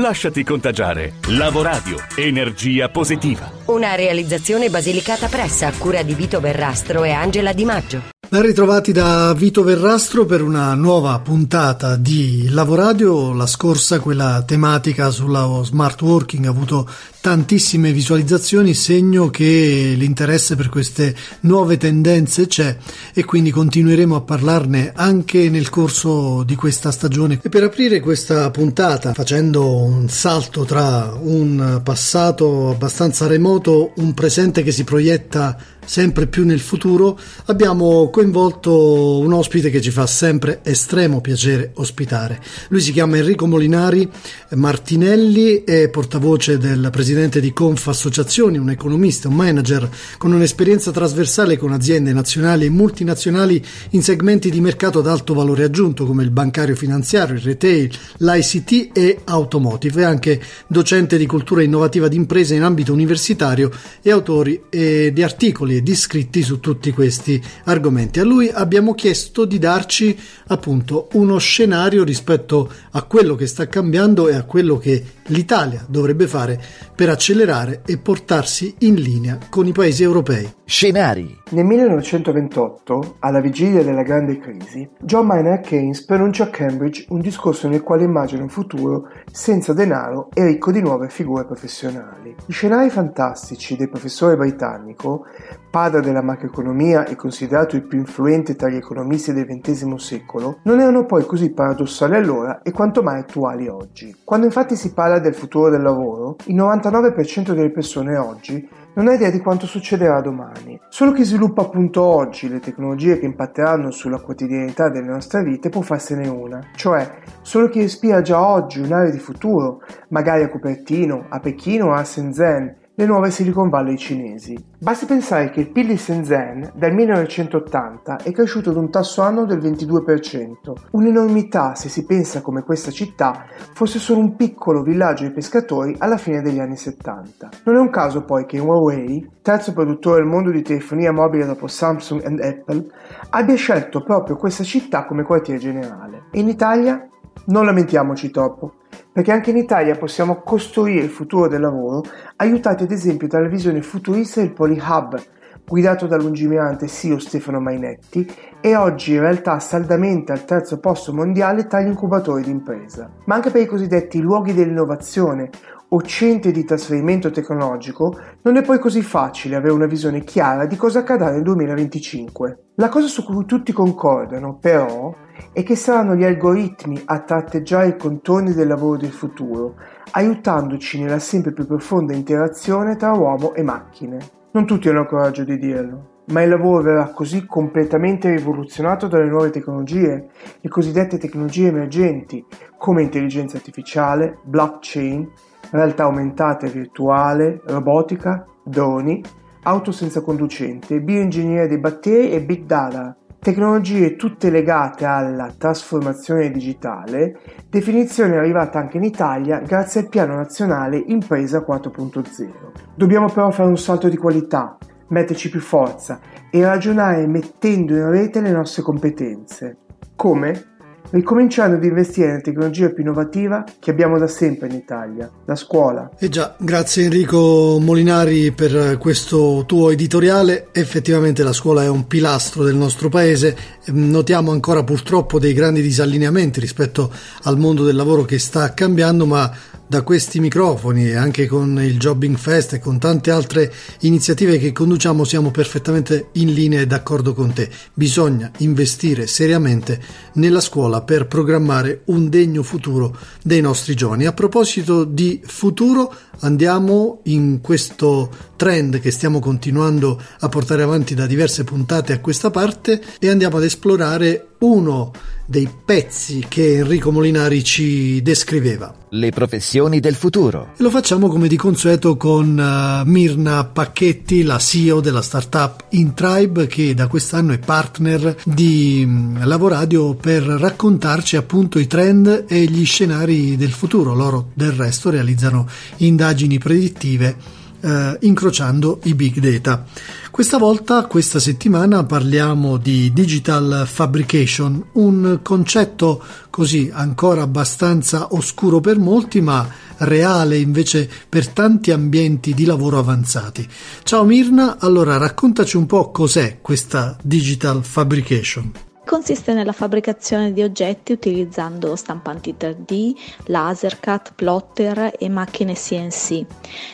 Lasciati contagiare. Lavoradio, energia positiva. Una realizzazione basilicata pressa a cura di Vito Verrastro e Angela Di Maggio. Ben ritrovati da Vito Verrastro per una nuova puntata di Lavoradio. La scorsa, quella tematica sulla smart working, ha avuto tantissime visualizzazioni, segno che l'interesse per queste nuove tendenze c'è e quindi continueremo a parlarne anche nel corso di questa stagione. E per aprire questa puntata, facendo un salto tra un passato abbastanza remoto, un presente che si proietta sempre più nel futuro, abbiamo coinvolto un ospite che ci fa sempre estremo piacere ospitare. Lui si chiama Enrico Molinari Martinelli, è portavoce del presidente di Conf Associazioni, un economista, un manager con un'esperienza trasversale con aziende nazionali e multinazionali in segmenti di mercato ad alto valore aggiunto come il bancario finanziario, il retail, l'ICT e automotive, è anche docente di cultura innovativa di imprese in ambito universitario e autori eh, di articoli di scritti su tutti questi argomenti. A lui abbiamo chiesto di darci appunto uno scenario rispetto a quello che sta cambiando e a quello che l'Italia dovrebbe fare per accelerare e portarsi in linea con i paesi europei. Scenari. Nel 1928, alla vigilia della grande crisi, John Maynard Keynes pronuncia a Cambridge un discorso nel quale immagina un futuro senza denaro e ricco di nuove figure professionali. Gli scenari fantastici del professore britannico, padre della macroeconomia e considerato il più influente tra gli economisti del XX secolo, non erano poi così paradossali allora e quanto mai attuali oggi. Quando infatti si parla del futuro del lavoro, il 99% delle persone oggi non ha idea di quanto succederà domani. Solo chi sviluppa appunto oggi le tecnologie che impatteranno sulla quotidianità delle nostre vite può farsene una, cioè solo chi respira già oggi un'area di futuro, magari a Cupertino, a Pechino o a Shenzhen, le nuove Silicon Valley cinesi. Basti pensare che il PIL di Shenzhen dal 1980 è cresciuto ad un tasso annuo del 22%, un'enormità se si pensa come questa città fosse solo un piccolo villaggio di pescatori alla fine degli anni 70. Non è un caso poi che Huawei, terzo produttore del mondo di telefonia mobile dopo Samsung e Apple, abbia scelto proprio questa città come quartiere generale. In Italia? Non lamentiamoci troppo perché anche in Italia possiamo costruire il futuro del lavoro aiutati ad esempio dalla visione futurista del Polyhub, guidato dal lungimirante CEO Stefano Mainetti e oggi in realtà saldamente al terzo posto mondiale tra gli incubatori d'impresa. Ma anche per i cosiddetti luoghi dell'innovazione o centri di trasferimento tecnologico non è poi così facile avere una visione chiara di cosa accadrà nel 2025. La cosa su cui tutti concordano, però, è che saranno gli algoritmi a tratteggiare i contorni del lavoro del futuro, aiutandoci nella sempre più profonda interazione tra uomo e macchine. Non tutti hanno il coraggio di dirlo, ma il lavoro verrà così completamente rivoluzionato dalle nuove tecnologie, le cosiddette tecnologie emergenti, come intelligenza artificiale, blockchain, realtà aumentata e virtuale, robotica, droni, auto senza conducente, bioingegneria dei batteri e big data, tecnologie tutte legate alla trasformazione digitale, definizione arrivata anche in Italia grazie al Piano Nazionale Impresa 4.0. Dobbiamo però fare un salto di qualità, metterci più forza e ragionare mettendo in rete le nostre competenze. Come? Ricominciando ad investire nella tecnologia più innovativa che abbiamo da sempre in Italia, la scuola. E eh già, grazie Enrico Molinari per questo tuo editoriale. Effettivamente la scuola è un pilastro del nostro paese. Notiamo ancora purtroppo dei grandi disallineamenti rispetto al mondo del lavoro che sta cambiando, ma da questi microfoni e anche con il Jobbing Fest e con tante altre iniziative che conduciamo siamo perfettamente in linea e d'accordo con te. Bisogna investire seriamente nella scuola per programmare un degno futuro dei nostri giovani. A proposito di futuro, andiamo in questo trend che stiamo continuando a portare avanti da diverse puntate a questa parte e andiamo ad esplorare uno dei pezzi che Enrico Molinari ci descriveva. Le professioni del futuro. E lo facciamo come di consueto con uh, Mirna Pacchetti, la CEO della startup InTribe, che da quest'anno è partner di um, Lavoradio per raccontarci appunto i trend e gli scenari del futuro. Loro del resto realizzano indagini predittive eh, incrociando i big data. Questa volta, questa settimana, parliamo di digital fabrication, un concetto così ancora abbastanza oscuro per molti, ma reale invece per tanti ambienti di lavoro avanzati. Ciao Mirna, allora raccontaci un po' cos'è questa digital fabrication. Consiste nella fabbricazione di oggetti utilizzando stampanti 3D, laser cut, plotter e macchine CNC.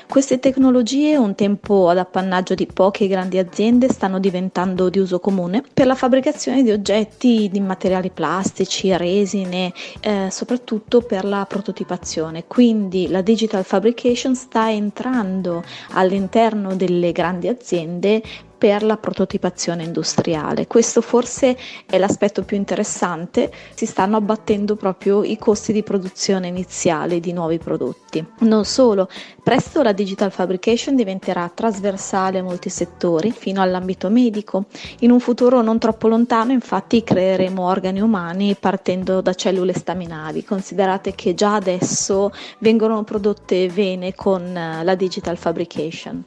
Queste tecnologie, un tempo ad appannaggio di poche grandi aziende, stanno diventando di uso comune per la fabbricazione di oggetti di materiali plastici, resine, eh, soprattutto per la prototipazione. Quindi la digital fabrication sta entrando all'interno delle grandi aziende per la prototipazione industriale. Questo forse è l'aspetto più interessante, si stanno abbattendo proprio i costi di produzione iniziale di nuovi prodotti. Non solo, presto la digital fabrication diventerà trasversale a molti settori, fino all'ambito medico. In un futuro non troppo lontano, infatti, creeremo organi umani partendo da cellule staminali. Considerate che già adesso vengono prodotte vene con la digital fabrication.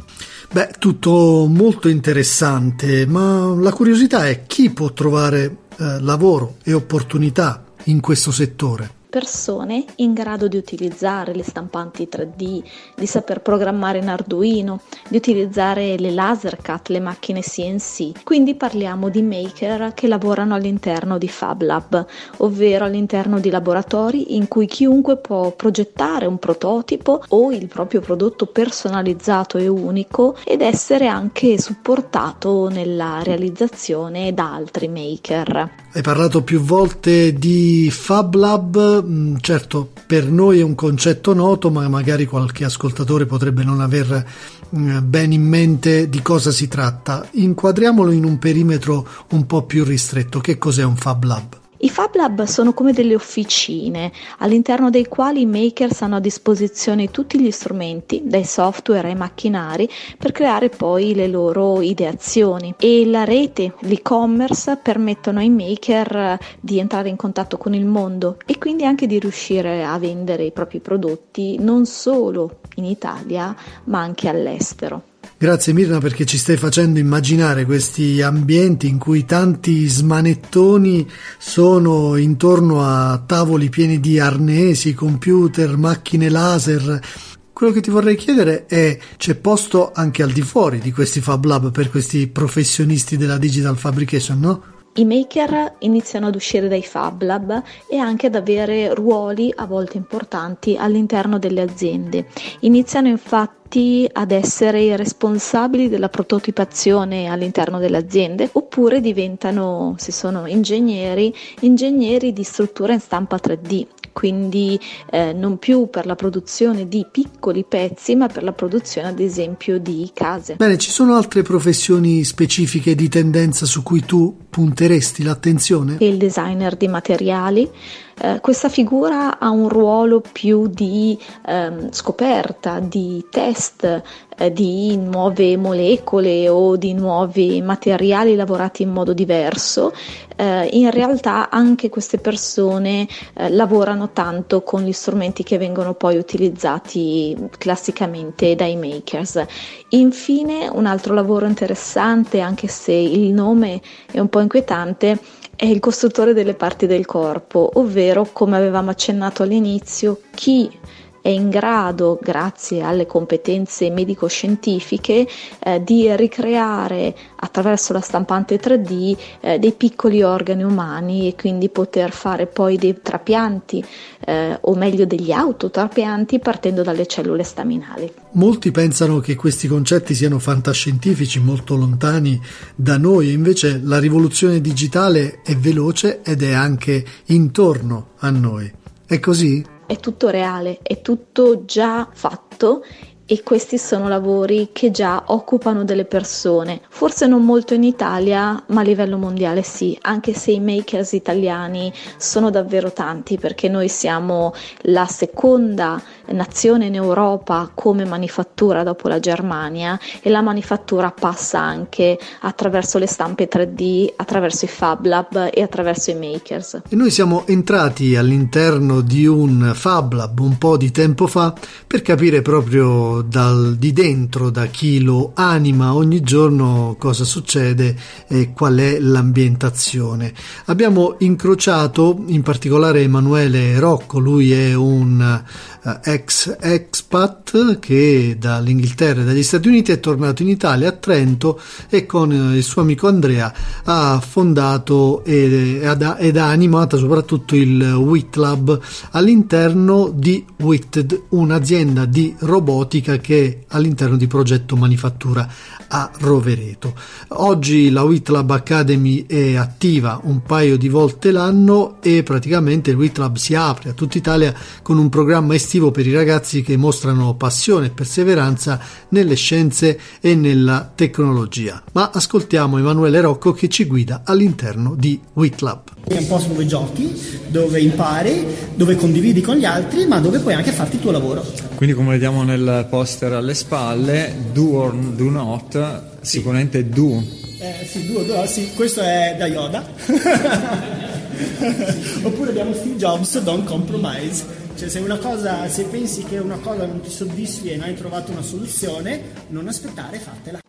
Beh, tutto molto interessante, ma la curiosità è chi può trovare eh, lavoro e opportunità in questo settore persone in grado di utilizzare le stampanti 3D, di saper programmare in Arduino, di utilizzare le laser cut, le macchine CNC. Quindi parliamo di maker che lavorano all'interno di Fab Lab, ovvero all'interno di laboratori in cui chiunque può progettare un prototipo o il proprio prodotto personalizzato e unico ed essere anche supportato nella realizzazione da altri maker. Hai parlato più volte di Fab Lab Mm, certo per noi è un concetto noto, ma magari qualche ascoltatore potrebbe non aver mm, ben in mente di cosa si tratta. Inquadriamolo in un perimetro un po' più ristretto. Che cos'è un Fab Lab? I Fab Lab sono come delle officine all'interno dei quali i makers hanno a disposizione tutti gli strumenti, dai software ai macchinari, per creare poi le loro ideazioni. E la rete, l'e-commerce permettono ai maker di entrare in contatto con il mondo e quindi anche di riuscire a vendere i propri prodotti non solo in Italia ma anche all'estero. Grazie Mirna perché ci stai facendo immaginare questi ambienti in cui tanti smanettoni sono intorno a tavoli pieni di arnesi, computer, macchine laser. Quello che ti vorrei chiedere è c'è posto anche al di fuori di questi Fab Lab per questi professionisti della digital fabrication, no? I maker iniziano ad uscire dai Fab Lab e anche ad avere ruoli a volte importanti all'interno delle aziende. Iniziano infatti ad essere i responsabili della prototipazione all'interno delle aziende oppure diventano, se sono ingegneri, ingegneri di struttura in stampa 3D quindi eh, non più per la produzione di piccoli pezzi, ma per la produzione ad esempio di case. Bene, ci sono altre professioni specifiche di tendenza su cui tu punteresti l'attenzione? Il designer di materiali, eh, questa figura ha un ruolo più di ehm, scoperta, di test eh, di nuove molecole o di nuovi materiali lavorati in modo diverso. Eh, in realtà anche queste persone eh, lavorano tanto con gli strumenti che vengono poi utilizzati classicamente dai makers. Infine un altro lavoro interessante, anche se il nome è un po' inquietante, è il costruttore delle parti del corpo, ovvero, come avevamo accennato all'inizio, chi è in grado, grazie alle competenze medico-scientifiche, eh, di ricreare attraverso la stampante 3D eh, dei piccoli organi umani e quindi poter fare poi dei trapianti eh, o meglio degli autotrapianti partendo dalle cellule staminali. Molti pensano che questi concetti siano fantascientifici, molto lontani da noi, invece la rivoluzione digitale è veloce ed è anche intorno a noi. È così? È tutto reale, è tutto già fatto e questi sono lavori che già occupano delle persone, forse non molto in Italia, ma a livello mondiale sì, anche se i makers italiani sono davvero tanti perché noi siamo la seconda nazione in Europa come manifattura dopo la Germania e la manifattura passa anche attraverso le stampe 3D, attraverso i Fab Lab e attraverso i makers. E noi siamo entrati all'interno di un Fab Lab un po' di tempo fa per capire proprio dal, di dentro, da chi lo anima ogni giorno, cosa succede e qual è l'ambientazione. Abbiamo incrociato in particolare Emanuele Rocco, lui è un uh, ex expat che dall'Inghilterra e dagli Stati Uniti è tornato in Italia a Trento e con uh, il suo amico Andrea ha fondato ed, ed ha animato soprattutto il WIT Lab all'interno di WITted, un'azienda di robotica che è all'interno di progetto manifattura a Rovereto. Oggi la WIT Lab Academy è attiva un paio di volte l'anno e praticamente il WIT Lab si apre a tutta Italia con un programma estivo per i ragazzi che mostrano passione e perseveranza nelle scienze e nella tecnologia. Ma ascoltiamo Emanuele Rocco che ci guida all'interno di WIT Lab. È un posto dove giochi, dove impari, dove condividi con gli altri, ma dove puoi anche farti il tuo lavoro. Quindi come vediamo nel poster alle spalle, do or do not, sicuramente do. Eh, sì, do, do, sì, questo è da Yoda. Oppure abbiamo Steve Jobs, don't compromise. Cioè se, cosa, se pensi che una cosa non ti soddisfi e non hai trovato una soluzione, non aspettare, fatela.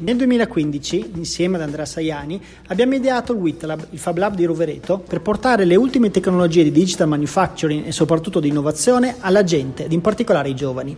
Nel 2015, insieme ad Andrea Saiani, abbiamo ideato il WITLab, il Fab Lab di Rovereto, per portare le ultime tecnologie di digital manufacturing e soprattutto di innovazione alla gente, ed in particolare ai giovani.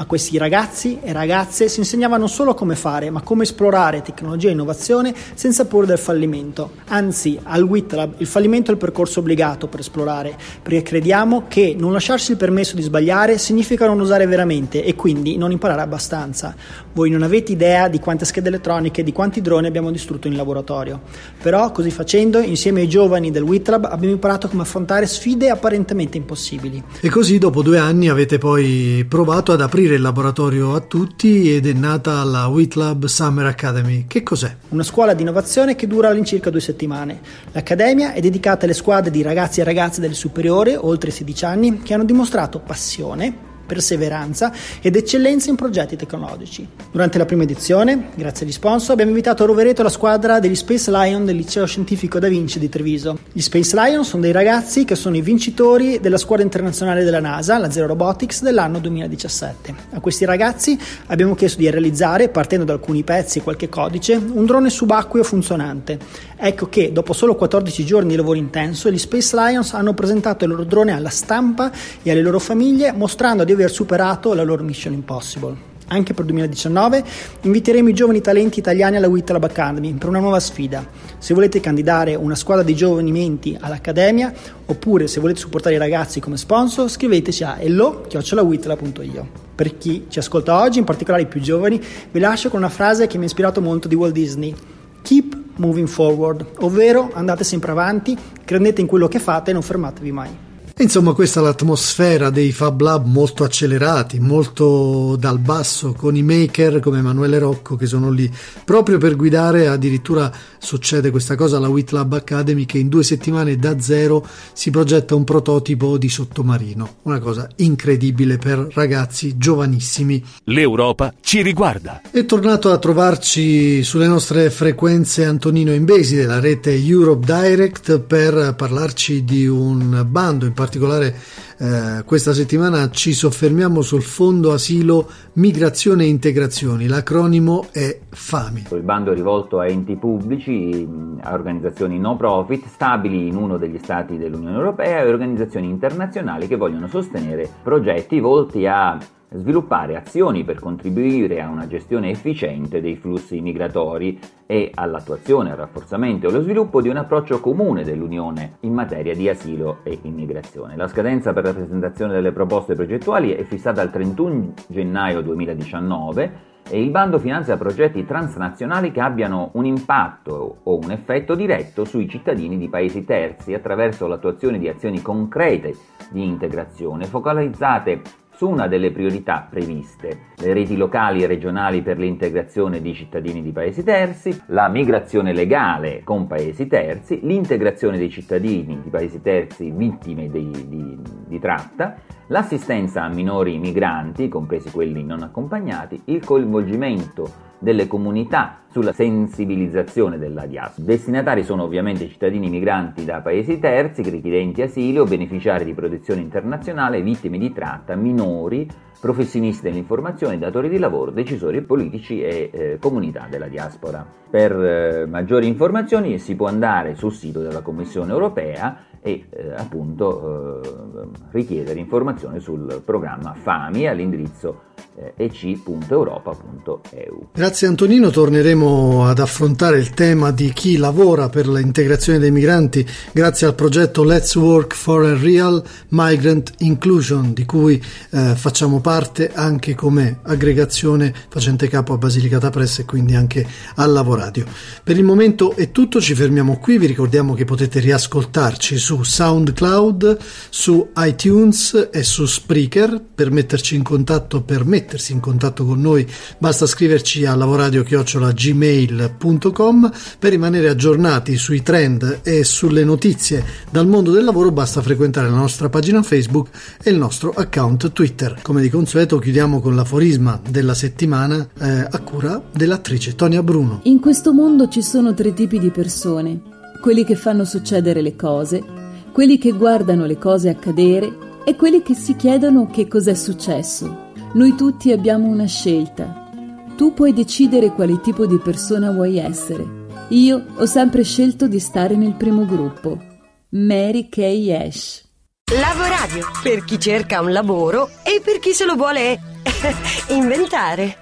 A questi ragazzi e ragazze si insegnava non solo come fare, ma come esplorare tecnologia e innovazione senza paura del fallimento. Anzi, al WITLAB il fallimento è il percorso obbligato per esplorare, perché crediamo che non lasciarsi il permesso di sbagliare significa non usare veramente e quindi non imparare abbastanza. Voi non avete idea di quante schede elettroniche e di quanti droni abbiamo distrutto in laboratorio. Però, così facendo, insieme ai giovani del WITLAB abbiamo imparato come affrontare sfide apparentemente impossibili. E così, dopo due anni, avete poi provato ad aprire il laboratorio a tutti ed è nata la WITLAB Summer Academy. Che cos'è? Una scuola di innovazione che dura all'incirca due settimane. L'Accademia è dedicata alle squadre di ragazzi e ragazze delle superiori, oltre 16 anni, che hanno dimostrato passione, perseveranza ed eccellenza in progetti tecnologici. Durante la prima edizione, grazie agli sponsor, abbiamo invitato a Rovereto la squadra degli Space Lion del Liceo Scientifico Da Vinci di Treviso. Gli Space Lion sono dei ragazzi che sono i vincitori della squadra internazionale della NASA, la Zero Robotics, dell'anno 2017. A questi ragazzi abbiamo chiesto di realizzare, partendo da alcuni pezzi e qualche codice, un drone subacqueo funzionante. Ecco che, dopo solo 14 giorni di lavoro intenso, gli Space Lions hanno presentato il loro drone alla stampa e alle loro famiglie, mostrando di aver superato la loro Mission Impossible. Anche per il 2019 inviteremo i giovani talenti italiani alla WIT Lab Academy per una nuova sfida. Se volete candidare una squadra di giovani menti all'Accademia oppure se volete supportare i ragazzi come sponsor, scriveteci a hello.witlab.io. Per chi ci ascolta oggi, in particolare i più giovani, vi lascio con una frase che mi ha ispirato molto di Walt Disney. Keep moving forward, ovvero andate sempre avanti, credete in quello che fate e non fermatevi mai. Insomma, questa è l'atmosfera dei Fab Lab molto accelerati, molto dal basso, con i maker come Emanuele Rocco che sono lì proprio per guidare. Addirittura succede questa cosa alla WIT Lab Academy che in due settimane da zero si progetta un prototipo di sottomarino. Una cosa incredibile per ragazzi giovanissimi. L'Europa ci riguarda. È tornato a trovarci sulle nostre frequenze Antonino Imbesi della rete Europe Direct per parlarci di un bando in particolare particolare eh, questa settimana ci soffermiamo sul Fondo Asilo Migrazione e Integrazioni, l'acronimo è FAMI. Il bando è rivolto a enti pubblici, a organizzazioni no profit, stabili in uno degli stati dell'Unione Europea e organizzazioni internazionali che vogliono sostenere progetti volti a sviluppare azioni per contribuire a una gestione efficiente dei flussi migratori e all'attuazione, al rafforzamento e allo sviluppo di un approccio comune dell'Unione in materia di asilo e immigrazione. La scadenza per la presentazione delle proposte progettuali è fissata al 31 gennaio 2019 e il bando finanzia progetti transnazionali che abbiano un impatto o un effetto diretto sui cittadini di paesi terzi attraverso l'attuazione di azioni concrete di integrazione focalizzate su una delle priorità previste, le reti locali e regionali per l'integrazione di cittadini di paesi terzi, la migrazione legale con paesi terzi, l'integrazione dei cittadini di paesi terzi vittime di, di, di tratta, l'assistenza a minori migranti, compresi quelli non accompagnati, il coinvolgimento delle comunità sulla sensibilizzazione della diaspora. Destinatari sono ovviamente cittadini migranti da paesi terzi, richiedenti asilo, beneficiari di protezione internazionale, vittime di tratta, minori, professionisti dell'informazione, datori di lavoro, decisori politici e eh, comunità della diaspora. Per eh, maggiori informazioni si può andare sul sito della Commissione europea e eh, appunto eh, richiedere informazioni sul programma FAMI all'indirizzo ec.europa.eu. Grazie Antonino, torneremo ad affrontare il tema di chi lavora per l'integrazione dei migranti grazie al progetto Let's Work for a Real Migrant Inclusion di cui eh, facciamo parte anche come aggregazione facente capo a Basilicata Press e quindi anche al Lavoradio. Per il momento è tutto, ci fermiamo qui, vi ricordiamo che potete riascoltarci su SoundCloud, su iTunes e su Spreaker per metterci in contatto per mettersi in contatto con noi basta scriverci a lavoradio-gmail.com per rimanere aggiornati sui trend e sulle notizie dal mondo del lavoro basta frequentare la nostra pagina Facebook e il nostro account Twitter. Come di consueto chiudiamo con l'aforisma della settimana eh, a cura dell'attrice Tonia Bruno. In questo mondo ci sono tre tipi di persone, quelli che fanno succedere le cose, quelli che guardano le cose accadere e quelli che si chiedono che cos'è successo. Noi tutti abbiamo una scelta. Tu puoi decidere quale tipo di persona vuoi essere. Io ho sempre scelto di stare nel primo gruppo. Mary Kay Ash. Lavoradio per chi cerca un lavoro e per chi se lo vuole inventare.